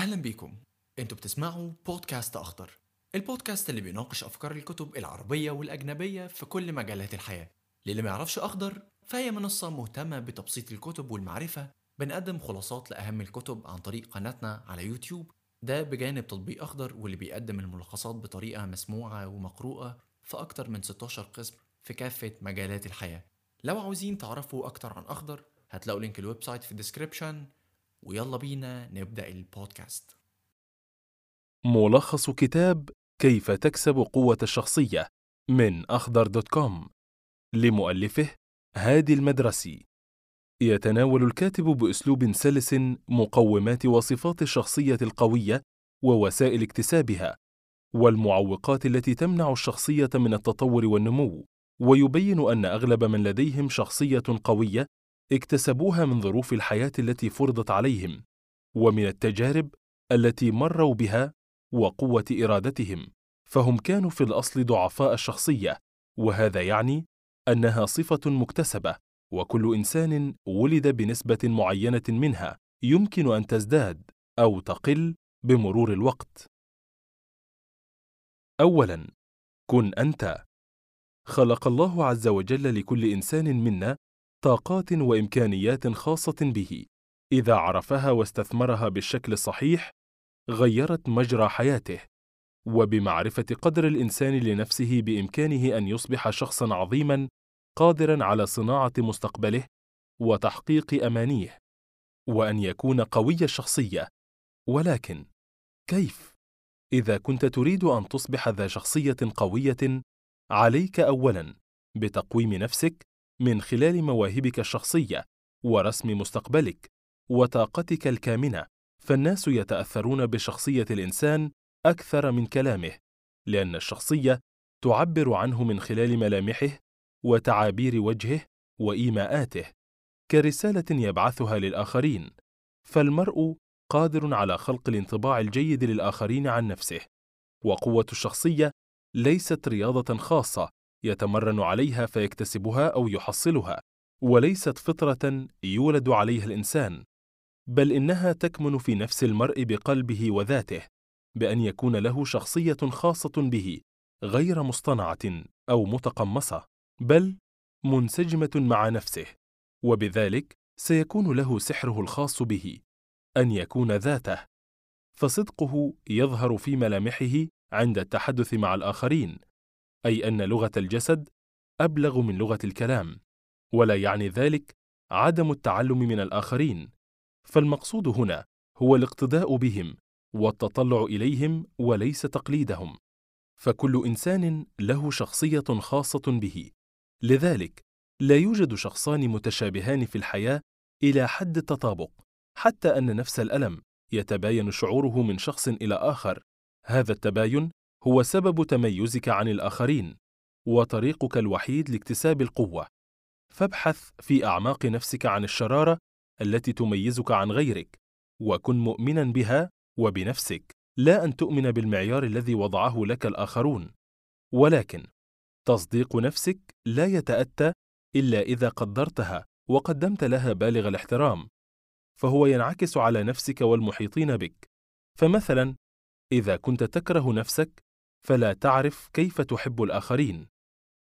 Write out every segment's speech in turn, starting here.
أهلا بيكم. أنتوا بتسمعوا بودكاست أخضر البودكاست اللي بيناقش أفكار الكتب العربية والأجنبية في كل مجالات الحياة. للي ما يعرفش أخضر فهي منصة مهتمة بتبسيط الكتب والمعرفة بنقدم خلاصات لأهم الكتب عن طريق قناتنا على يوتيوب. ده بجانب تطبيق أخضر واللي بيقدم الملخصات بطريقة مسموعة ومقروءة في أكتر من 16 قسم في كافة مجالات الحياة. لو عاوزين تعرفوا أكتر عن أخضر هتلاقوا link ال website في ال description ويلا بينا نبدأ البودكاست. ملخص كتاب كيف تكسب قوة الشخصية من أخضر dot com. لمؤلفه هادي المدرسي. يتناول الكاتب بأسلوب سلس مقومات وصفات الشخصية القوية ووسائل اكتسابها والمعوقات التي تمنع الشخصية من التطور والنمو. ويبين أن أغلب من لديهم شخصية قوية اكتسبوها من ظروف الحياة التي فرضت عليهم ومن التجارب التي مروا بها وقوة إرادتهم فهم كانوا في الأصل ضعفاء الشخصية وهذا يعني أنها صفة مكتسبة وكل إنسان ولد بنسبة معينة منها يمكن أن تزداد أو تقل بمرور الوقت. أولاً: كن أنت. خلق الله عز وجل لكل إنسان منا طاقات وإمكانيات خاصة به، إذا عرفها واستثمرها بالشكل الصحيح، غيرت مجرى حياته. وبمعرفة قدر الإنسان لنفسه بإمكانه أن يصبح شخصًا عظيمًا قادرا على صناعة مستقبله وتحقيق أمانيه وأن يكون قوي الشخصيه ولكن كيف؟ إذا كنت تريد أن تصبح ذا شخصية قوية عليك اولا بتقويم نفسك من خلال مواهبك الشخصية ورسم مستقبلك وطاقتك الكامنة. فالناس يتأثرون بشخصية الإنسان أكثر من كلامه لأن الشخصية تعبر عنه من خلال ملامحه وتعابير وجهه وإيماءاته. كرسالة يبعثها للآخرين. فالمرء قادر على خلق الانطباع الجيد للآخرين عن نفسه. وقوة الشخصية ليست رياضة خاصة يتمرن عليها فيكتسبها أو يحصلها وليست فطرة يولد عليها الإنسان بل إنها تكمن في نفس المرء بقلبه وذاته بأن يكون له شخصية خاصة به غير مصطنعة أو متقمصة بل منسجمة مع نفسه وبذلك سيكون له سحره الخاص به أن يكون ذاته. فصدقه يظهر في ملامحه عند التحدث مع الآخرين أي أن لغة الجسد أبلغ من لغة الكلام ولا يعني ذلك عدم التعلم من الآخرين. فالمقصود هنا هو الاقتداء بهم والتطلع إليهم وليس تقليدهم. فكل إنسان له شخصية خاصة به. لذلك لا يوجد شخصان متشابهان في الحياة إلى حد التطابق حتى أن نفس الألم يتباين شعوره من شخص إلى آخر. هذا التباين هو سبب تميزك عن الآخرين وطريقك الوحيد لاكتساب القوة. فابحث في أعماق نفسك عن الشرارة التي تميزك عن غيرك وكن مؤمنا بها وبنفسك. لا أن تؤمن بالمعيار الذي وضعه لك الآخرون. ولكن تصديق نفسك لا يتأتى إلا إذا قدرتها وقدمت لها بالغ الاحترام. فهو ينعكس على نفسك والمحيطين بك. فمثلا إذا كنت تكره نفسك فلا تعرف كيف تحب الآخرين.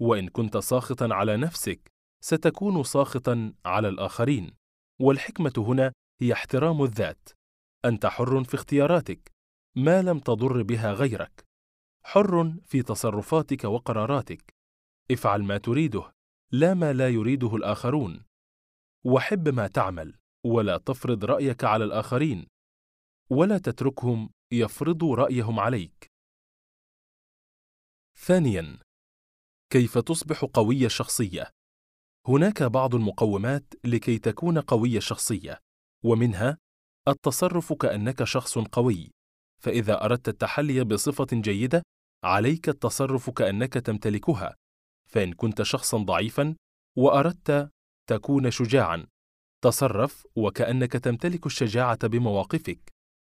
وإن كنت ساخطا على نفسك ستكون ساخطا على الآخرين. والحكمة هنا هي احترام الذات. أنت حر في اختياراتك ما لم تضر بها غيرك. حر في تصرفاتك وقراراتك. افعل ما تريده لا ما لا يريده الآخرون. وحب ما تعمل ولا تفرض رأيك على الآخرين. ولا تتركهم يفرضوا رأيهم عليك. ثانيا كيف تصبح قوي الشخصية؟ هناك بعض المقومات لكي تكون قوي الشخصية ومنها التصرف كأنك شخص قوي فإذا أردت التحلي بصفة جيدة عليك التصرف كأنك تمتلكها فإن كنت شخصا ضعيفا وأردت تكون شجاعا تصرف وكأنك تمتلك الشجاعة بمواقفك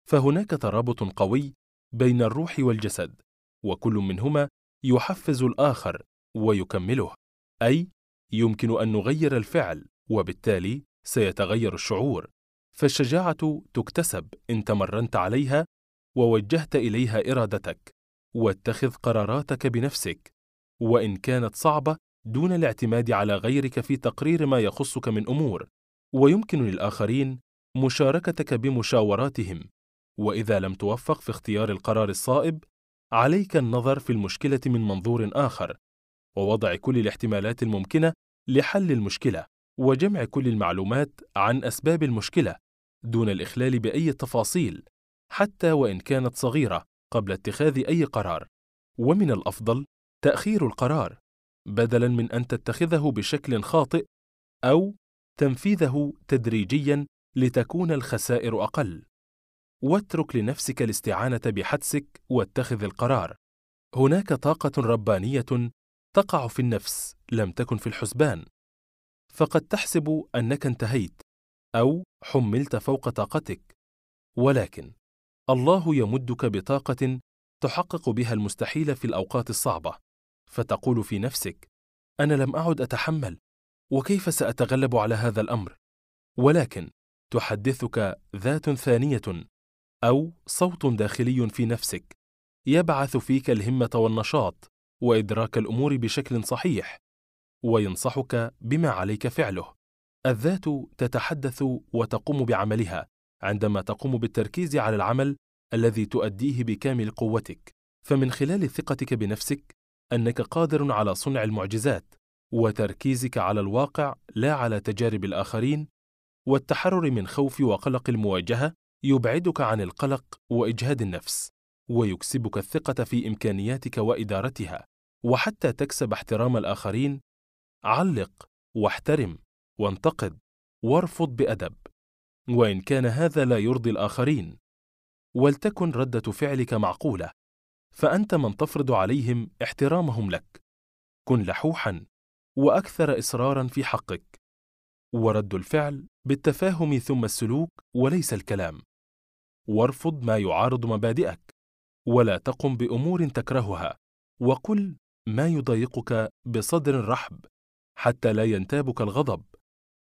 فهناك ترابط قوي بين الروح والجسد وكل منهما يحفز الآخر ويكمله أي يمكن أن نغير الفعل وبالتالي سيتغير الشعور. فالشجاعة تكتسب إن تمرنت عليها ووجهت إليها إرادتك واتخذ قراراتك بنفسك وإن كانت صعبة دون الاعتماد على غيرك في تقرير ما يخصك من أمور. ويمكن للآخرين مشاركتك بمشاوراتهم وإذا لم توفق في اختيار القرار الصائب عليك النظر في المشكلة من منظور آخر ووضع كل الاحتمالات الممكنة لحل المشكلة وجمع كل المعلومات عن أسباب المشكلة دون الإخلال بأي تفاصيل حتى وإن كانت صغيرة قبل اتخاذ أي قرار. ومن الأفضل تأخير القرار بدلا من أن تتخذه بشكل خاطئ أو تنفيذه تدريجيا لتكون الخسائر أقل. واترك لنفسك الاستعانة بحدسك واتخذ القرار. هناك طاقة ربانية تقع في النفس لم تكن في الحسبان. فقد تحسب أنك انتهيت أو حملت فوق طاقتك. ولكن الله يمدك بطاقة تحقق بها المستحيل في الأوقات الصعبة. فتقول في نفسك أنا لم أعد أتحمل وكيف سأتغلب على هذا الأمر؟ ولكن تحدثك ذات ثانية أو صوت داخلي في نفسك. يبعث فيك الهمة والنشاط وإدراك الأمور بشكل صحيح وينصحك بما عليك فعله. الذات تتحدث وتقوم بعملها عندما تقوم بالتركيز على العمل الذي تؤديه بكامل قوتك. فمن خلال ثقتك بنفسك أنك قادر على صنع المعجزات وتركيزك على الواقع لا على تجارب الآخرين والتحرر من خوف وقلق المواجهة يبعدك عن القلق وإجهاد النفس ويكسبك الثقة في إمكانياتك وإدارتها وحتى تكسب احترام الآخرين. علق واحترم وانتقد وارفض بأدب وإن كان هذا لا يرضي الآخرين. ولتكن ردة فعلك معقولة فأنت من تفرض عليهم احترامهم لك. كن لحوحا وأكثر اصرارا في حقك. ورد الفعل بالتفاهم ثم السلوك وليس الكلام. وارفض ما يعارض مبادئك ولا تقم بأمور تكرهها وقل ما يضايقك بصدر رحب حتى لا ينتابك الغضب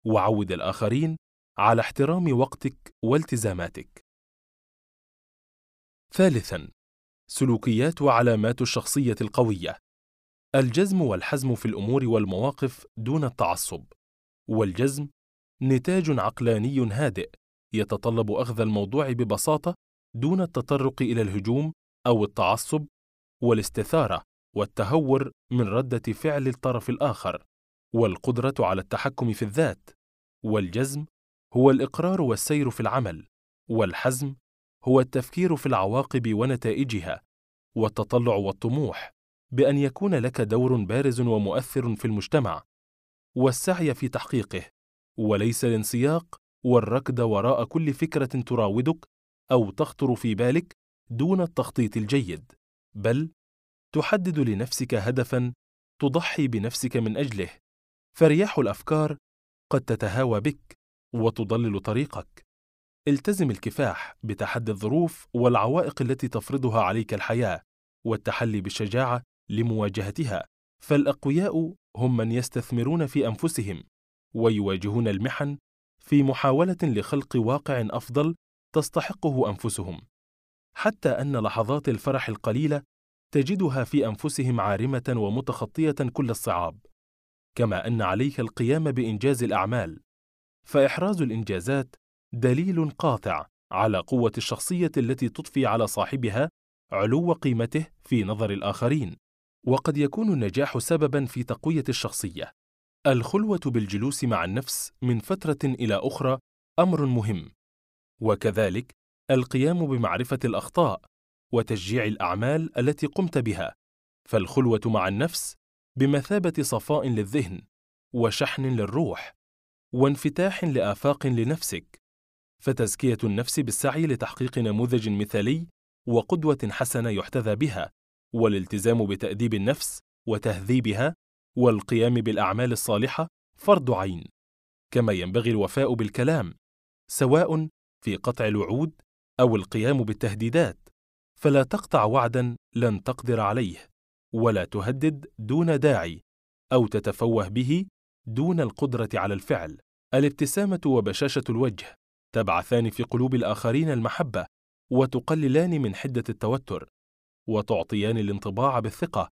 وعود الآخرين على احترام وقتك والتزاماتك. ثالثا سلوكيات وعلامات الشخصية القوية. الجزم والحزم في الأمور والمواقف دون التعصب والجزم نتاج عقلاني هادئ. يتطلب أخذ الموضوع ببساطة دون التطرق إلى الهجوم أو التعصب والاستثارة والتهور من ردة فعل الطرف الآخر والقدرة على التحكم في الذات والجزم هو الإقرار والسير في العمل والحزم هو التفكير في العواقب ونتائجها والتطلع والطموح بأن يكون لك دور بارز ومؤثر في المجتمع والسعي في تحقيقه وليس الانسياق والركض وراء كل فكرة تراودك أو تخطر في بالك دون التخطيط الجيد بل تحدد لنفسك هدفا تضحي بنفسك من أجله. فرياح الأفكار قد تتهاوى بك وتضلل طريقك. التزم الكفاح بتحدي الظروف والعوائق التي تفرضها عليك الحياة والتحلي بالشجاعة لمواجهتها. فالأقوياء هم من يستثمرون في أنفسهم ويواجهون المحن في محاولة لخلق واقع أفضل تستحقه أنفسهم. حتى أن لحظات الفرح القليلة تجدها في أنفسهم عارمة ومتخطية كل الصعاب. كما أن عليك القيام بإنجاز الأعمال. فإحراز الإنجازات دليل قاطع على قوة الشخصية التي تضفي على صاحبها علو قيمته في نظر الآخرين وقد يكون النجاح سببا في تقوية الشخصية. الخلوة بالجلوس مع النفس من فترة إلى أخرى أمر مهم وكذلك القيام بمعرفة الأخطاء وتشجيع الأعمال التي قمت بها فالخلوة مع النفس بمثابة صفاء للذهن وشحن للروح وانفتاح لآفاق لنفسك فتزكية النفس بالسعي لتحقيق نموذج مثالي وقدوة حسنة يحتذى بها والالتزام بتأديب النفس وتهذيبها والقيام بالأعمال الصالحة فرض عين كما ينبغي الوفاء بالكلام سواء في قطع الوعود أو القيام بالتهديدات فلا تقطع وعدا لن تقدر عليه ولا تهدد دون داعي أو تتفوه به دون القدرة على الفعل. الابتسامة وبشاشة الوجه تبعثان في قلوب الآخرين المحبة وتقللان من حدة التوتر وتعطيان الانطباع بالثقة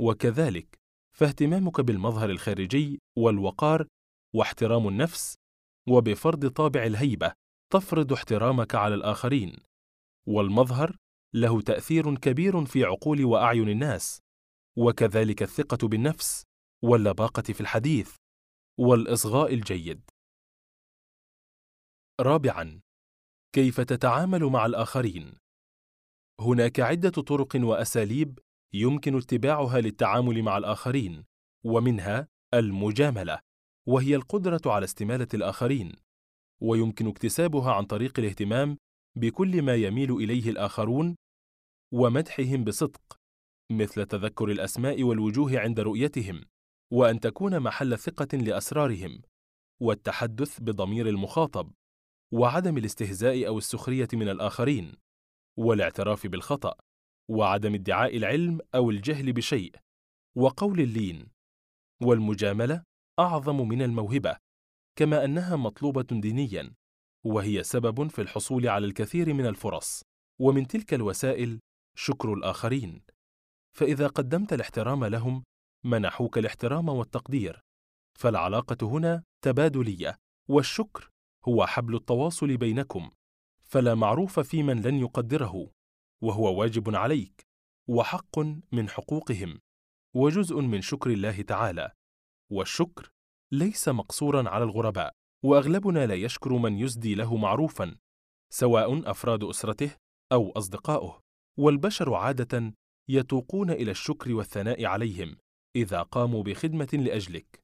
وكذلك فاهتمامك بالمظهر الخارجي والوقار واحترام النفس وبفرض طابع الهيبة تفرض احترامك على الآخرين والمظهر له تأثير كبير في عقول وأعين الناس وكذلك الثقة بالنفس واللباقة في الحديث والإصغاء الجيد رابعاً كيف تتعامل مع الآخرين؟ هناك عدة طرق وأساليب يمكن اتباعها للتعامل مع الآخرين ومنها المجاملة وهي القدرة على استمالة الآخرين ويمكن اكتسابها عن طريق الاهتمام بكل ما يميل إليه الآخرون ومدحهم بصدق مثل تذكر الأسماء والوجوه عند رؤيتهم وأن تكون محل ثقة لأسرارهم والتحدث بضمير المخاطب وعدم الاستهزاء أو السخرية من الآخرين والاعتراف بالخطأ. وعدم ادعاء العلم أو الجهل بشيء وقول اللين والمجاملة أعظم من الموهبة كما أنها مطلوبة دينيا وهي سبب في الحصول على الكثير من الفرص. ومن تلك الوسائل شكر الآخرين. فإذا قدمت الاحترام لهم منحوك الاحترام والتقدير. فالعلاقة هنا تبادلية والشكر هو حبل التواصل بينكم. فلا معروف في من لن يقدره. وهو واجب عليك وحق من حقوقهم وجزء من شكر الله تعالى. والشكر ليس مقصورا على الغرباء وأغلبنا لا يشكر من يسدي له معروفا سواء أفراد أسرته أو أصدقاؤه. والبشر عادة يتوقون إلى الشكر والثناء عليهم إذا قاموا بخدمة لأجلك.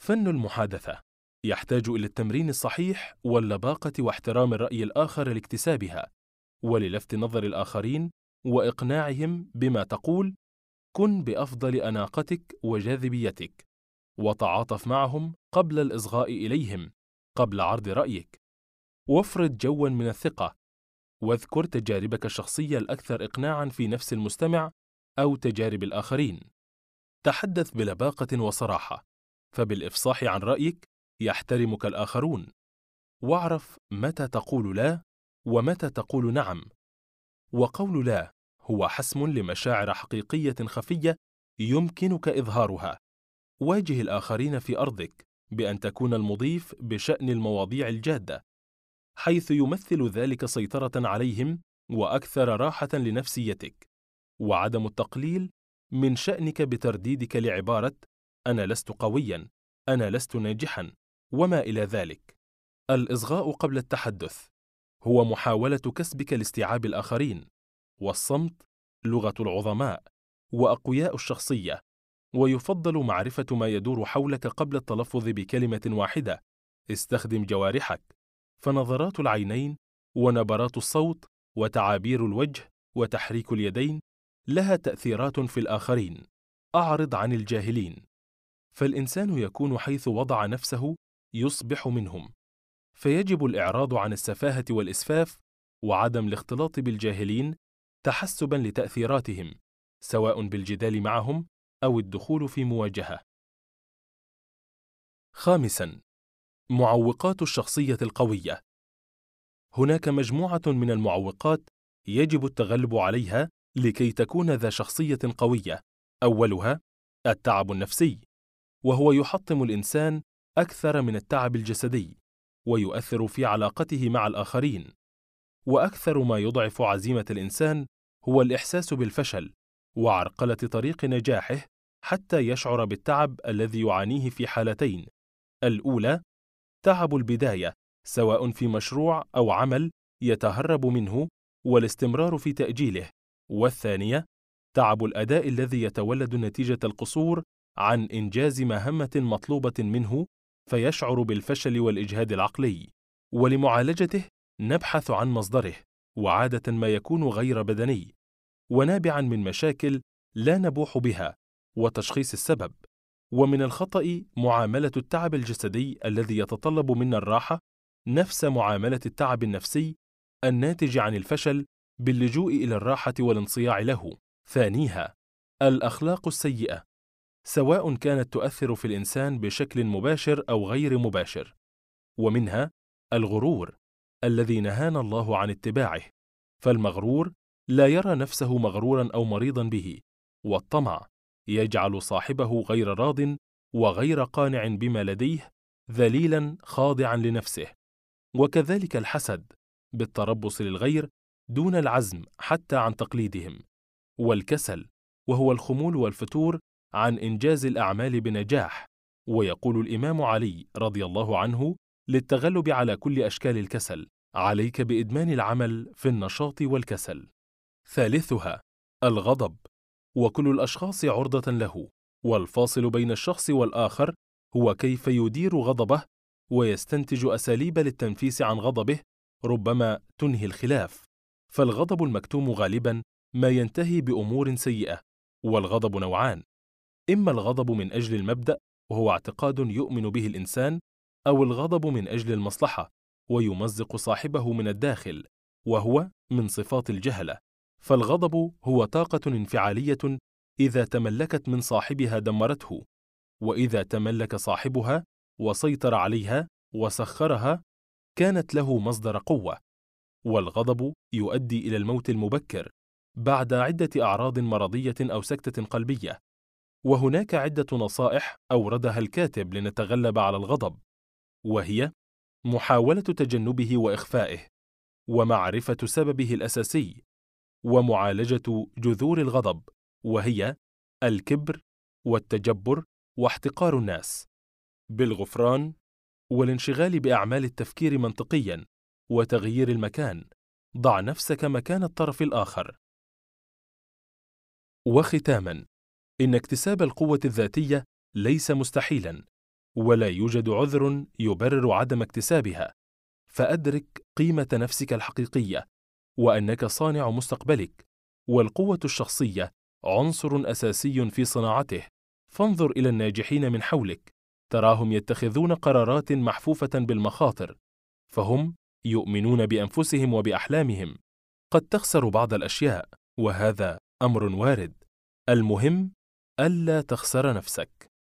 فن المحادثة يحتاج إلى التمرين الصحيح واللباقة واحترام الرأي الآخر لاكتسابها. وللفت نظر الآخرين وإقناعهم بما تقول كن بأفضل أناقتك وجاذبيتك وتعاطف معهم قبل الإصغاء إليهم قبل عرض رأيك. وافرض جوا من الثقة واذكر تجاربك الشخصية الأكثر اقناعا في نفس المستمع أو تجارب الآخرين. تحدث بلباقة وصراحة فبالإفصاح عن رأيك يحترمك الآخرون. واعرف متى تقول لا ومتى تقول نعم؟ وقول لا هو حسم لمشاعر حقيقية خفية يمكنك إظهارها. واجه الآخرين في أرضك بأن تكون المضيف بشأن المواضيع الجادة حيث يمثل ذلك سيطرة عليهم وأكثر راحة لنفسيتك. وعدم التقليل من شأنك بترديدك لعبارة أنا لست قويا أنا لست ناجحا وما إلى ذلك. الإصغاء قبل التحدث. هو محاولة كسبك لاستيعاب الآخرين. والصمت لغة العظماء وأقوياء الشخصية. ويفضل معرفة ما يدور حولك قبل التلفظ بكلمة واحدة استخدم جوارحك. فنظرات العينين ونبرات الصوت وتعابير الوجه وتحريك اليدين لها تأثيرات في الآخرين. أعرض عن الجاهلين. فالإنسان يكون حيث وضع نفسه يصبح منهم. فيجب الإعراض عن السفاهة والإسفاف وعدم الاختلاط بالجاهلين تحسبا لتأثيراتهم سواء بالجدال معهم أو الدخول في مواجهة. خامسا معوقات الشخصية القوية. هناك مجموعة من المعوقات يجب التغلب عليها لكي تكون ذا شخصية قوية. أولها التعب النفسي وهو يحطم الإنسان أكثر من التعب الجسدي. ويؤثر في علاقته مع الآخرين. وأكثر ما يضعف عزيمة الإنسان هو الإحساس بالفشل وعرقلة طريق نجاحه حتى يشعر بالتعب الذي يعانيه في حالتين. الأولى تعب البداية سواء في مشروع أو عمل يتهرب منه والاستمرار في تأجيله. والثانية تعب الأداء الذي يتولد نتيجة القصور عن إنجاز مهمة مطلوبة منه فيشعر بالفشل والإجهاد العقلي ولمعالجته نبحث عن مصدره وعادة ما يكون غير بدني ونابعا من مشاكل لا نبوح بها وتشخيص السبب ومن الخطأ معاملة التعب الجسدي الذي يتطلب منا الراحة نفس معاملة التعب النفسي الناتج عن الفشل باللجوء إلى الراحة والانصياع له. ثانيها الأخلاق السيئة. سواء كانت تؤثر في الإنسان بشكل مباشر أو غير مباشر. ومنها الغرور الذي نهانا الله عن اتباعه فالمغرور لا يرى نفسه مغرورا أو مريضا به والطمع يجعل صاحبه غير راض وغير قانع بما لديه ذليلا خاضعا لنفسه. وكذلك الحسد بالتربص للغير دون العزم حتى عن تقليدهم والكسل وهو الخمول والفتور عن إنجاز الأعمال بنجاح. ويقول الإمام علي رضي الله عنه للتغلب على كل أشكال الكسل عليك بإدمان العمل في النشاط والكسل. ثالثها الغضب. وكل الأشخاص عرضة له. والفاصل بين الشخص والآخر هو كيف يدير غضبه ويستنتج أساليب للتنفيس عن غضبه ربما تنهي الخلاف. فالغضب المكتوم غالبا ما ينتهي بأمور سيئة والغضب نوعان. إما الغضب من أجل المبدأ وهو اعتقاد يؤمن به الإنسان أو الغضب من أجل المصلحة ويمزق صاحبه من الداخل وهو من صفات الجهلة. فالغضب هو طاقة انفعالية إذا تملكت من صاحبها دمرته وإذا تملك صاحبها وسيطر عليها وسخرها كانت له مصدر قوة. والغضب يؤدي إلى الموت المبكر بعد عدة أعراض مرضية أو سكتة قلبية. وهناك عدة نصائح أوردها الكاتب لنتغلب على الغضب وهي محاولة تجنبه وإخفائه ومعرفة سببه الأساسي ومعالجة جذور الغضب وهي الكبر والتجبر واحتقار الناس بالغفران والانشغال بأعمال التفكير منطقيا وتغيير المكان. ضع نفسك مكان الطرف الآخر. وختاما إن اكتساب القوة الذاتية ليس مستحيلا ولا يوجد عذر يبرر عدم اكتسابها. فأدرك قيمة نفسك الحقيقية وأنك صانع مستقبلك والقوة الشخصية عنصر أساسي في صناعته. فانظر إلى الناجحين من حولك تراهم يتخذون قرارات محفوفة بالمخاطر فهم يؤمنون بأنفسهم وبأحلامهم. قد تخسر بعض الأشياء وهذا أمر وارد. المهم ألا تخسر نفسك.